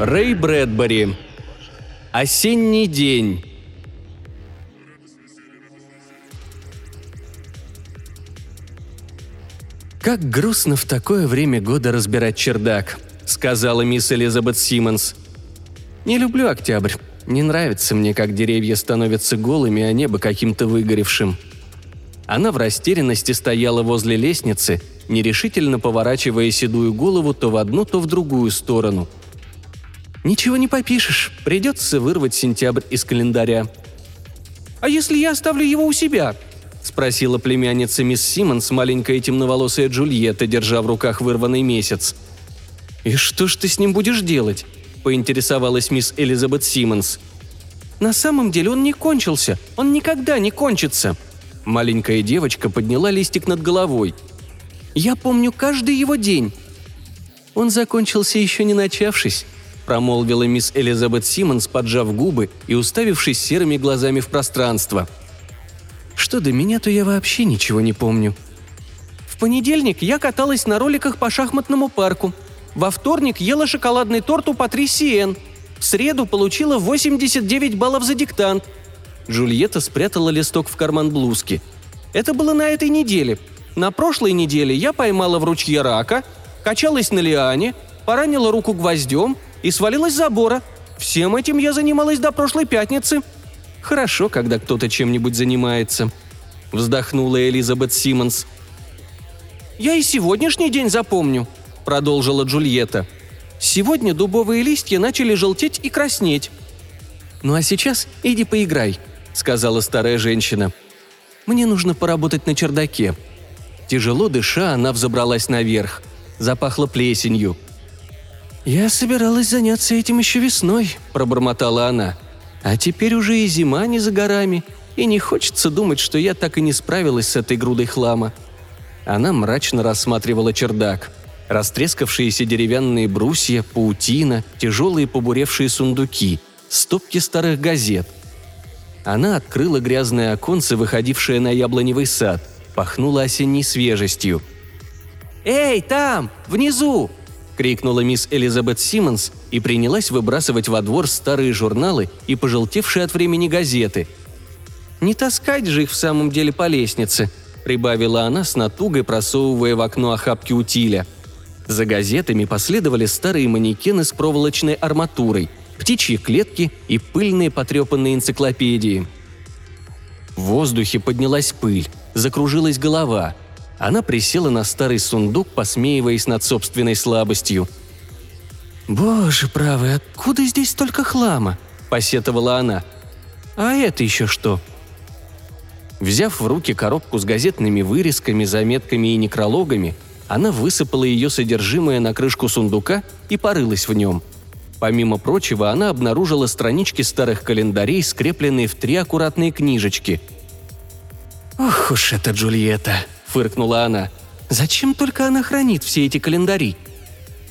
Рэй Брэдбери. Осенний день. «Как грустно в такое время года разбирать чердак», — сказала мисс Элизабет Симмонс. «Не люблю октябрь. Не нравится мне, как деревья становятся голыми, а небо каким-то выгоревшим». Она в растерянности стояла возле лестницы, нерешительно поворачивая седую голову то в одну, то в другую сторону. «Ничего не попишешь, придется вырвать сентябрь из календаря». «А если я оставлю его у себя?» — спросила племянница мисс Симмонс, маленькая темноволосая Джульетта, держа в руках вырванный месяц. «И что ж ты с ним будешь делать?» — поинтересовалась мисс Элизабет Симмонс. «На самом деле он не кончился. Он никогда не кончится». Маленькая девочка подняла листик над головой. «Я помню каждый его день». «Он закончился еще не начавшись», — промолвила мисс Элизабет Симмонс, поджав губы и уставившись серыми глазами в пространство — что до меня, то я вообще ничего не помню. В понедельник я каталась на роликах по шахматному парку. Во вторник ела шоколадный торт у Патрисии Н. В среду получила 89 баллов за диктант. Джульетта спрятала листок в карман блузки. Это было на этой неделе. На прошлой неделе я поймала в ручье рака, качалась на лиане, поранила руку гвоздем и свалилась с забора. Всем этим я занималась до прошлой пятницы – Хорошо, когда кто-то чем-нибудь занимается», — вздохнула Элизабет Симмонс. «Я и сегодняшний день запомню», — продолжила Джульетта. «Сегодня дубовые листья начали желтеть и краснеть». «Ну а сейчас иди поиграй», — сказала старая женщина. «Мне нужно поработать на чердаке». Тяжело дыша, она взобралась наверх. Запахло плесенью. «Я собиралась заняться этим еще весной», — пробормотала она. А теперь уже и зима не за горами, и не хочется думать, что я так и не справилась с этой грудой хлама. Она мрачно рассматривала чердак. Растрескавшиеся деревянные брусья, паутина, тяжелые побуревшие сундуки, стопки старых газет. Она открыла грязное оконце, выходившее на яблоневый сад, пахнула осенней свежестью. «Эй, там! Внизу!» — крикнула мисс Элизабет Симмонс и принялась выбрасывать во двор старые журналы и пожелтевшие от времени газеты. «Не таскать же их в самом деле по лестнице», — прибавила она с натугой, просовывая в окно охапки утиля. За газетами последовали старые манекены с проволочной арматурой, птичьи клетки и пыльные потрепанные энциклопедии. В воздухе поднялась пыль, закружилась голова — она присела на старый сундук, посмеиваясь над собственной слабостью. «Боже правый, откуда здесь столько хлама?» – посетовала она. «А это еще что?» Взяв в руки коробку с газетными вырезками, заметками и некрологами, она высыпала ее содержимое на крышку сундука и порылась в нем. Помимо прочего, она обнаружила странички старых календарей, скрепленные в три аккуратные книжечки. «Ох уж это Джульетта!» фыркнула она. «Зачем только она хранит все эти календари?»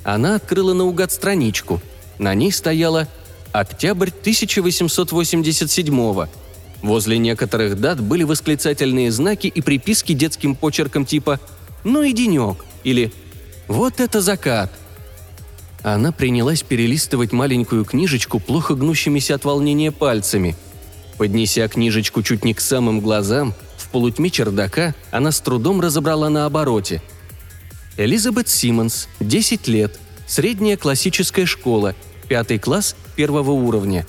Она открыла наугад страничку. На ней стояло «Октябрь 1887 Возле некоторых дат были восклицательные знаки и приписки детским почерком типа «Ну и денек» или «Вот это закат». Она принялась перелистывать маленькую книжечку плохо гнущимися от волнения пальцами. Поднеся книжечку чуть не к самым глазам, полутьме чердака она с трудом разобрала на обороте. Элизабет Симмонс, 10 лет, средняя классическая школа, пятый класс первого уровня.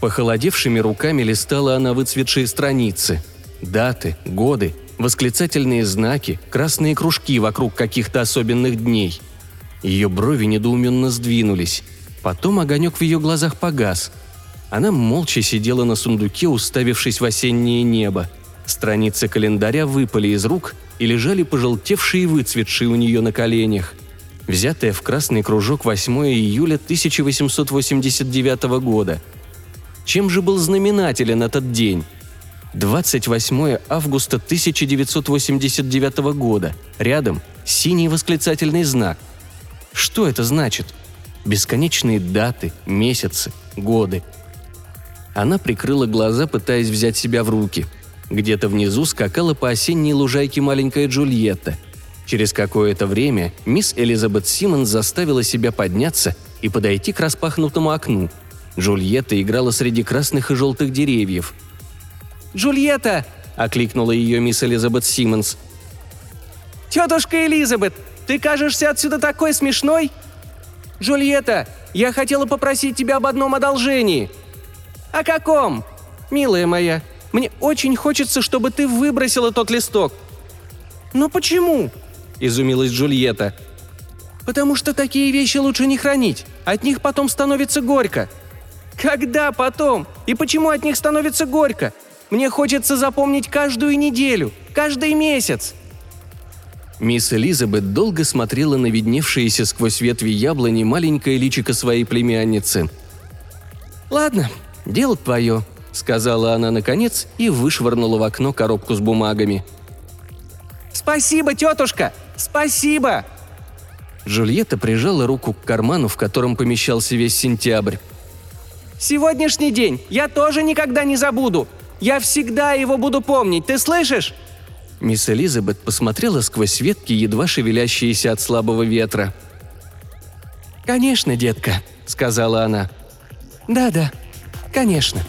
Похолодевшими руками листала она выцветшие страницы. Даты, годы, восклицательные знаки, красные кружки вокруг каких-то особенных дней. Ее брови недоуменно сдвинулись. Потом огонек в ее глазах погас. Она молча сидела на сундуке, уставившись в осеннее небо. Страницы календаря выпали из рук и лежали пожелтевшие и выцветшие у нее на коленях. Взятая в красный кружок 8 июля 1889 года. Чем же был знаменателен этот день? 28 августа 1989 года. Рядом синий восклицательный знак. Что это значит? Бесконечные даты, месяцы, годы. Она прикрыла глаза, пытаясь взять себя в руки. Где-то внизу скакала по осенней лужайке маленькая Джульетта. Через какое-то время мисс Элизабет Симмонс заставила себя подняться и подойти к распахнутому окну. Джульетта играла среди красных и желтых деревьев. «Джульетта!» – окликнула ее мисс Элизабет Симмонс. «Тетушка Элизабет, ты кажешься отсюда такой смешной!» «Джульетта, я хотела попросить тебя об одном одолжении». «О каком?» «Милая моя, мне очень хочется, чтобы ты выбросила тот листок». «Но почему?» – изумилась Джульетта. «Потому что такие вещи лучше не хранить. От них потом становится горько». «Когда потом? И почему от них становится горько? Мне хочется запомнить каждую неделю, каждый месяц». Мисс Элизабет долго смотрела на видневшееся сквозь ветви яблони маленькое личико своей племянницы. «Ладно, дело твое», — сказала она наконец и вышвырнула в окно коробку с бумагами. «Спасибо, тетушка! Спасибо!» Джульетта прижала руку к карману, в котором помещался весь сентябрь. «Сегодняшний день я тоже никогда не забуду! Я всегда его буду помнить, ты слышишь?» Мисс Элизабет посмотрела сквозь ветки, едва шевелящиеся от слабого ветра. «Конечно, детка», — сказала она. «Да-да, конечно».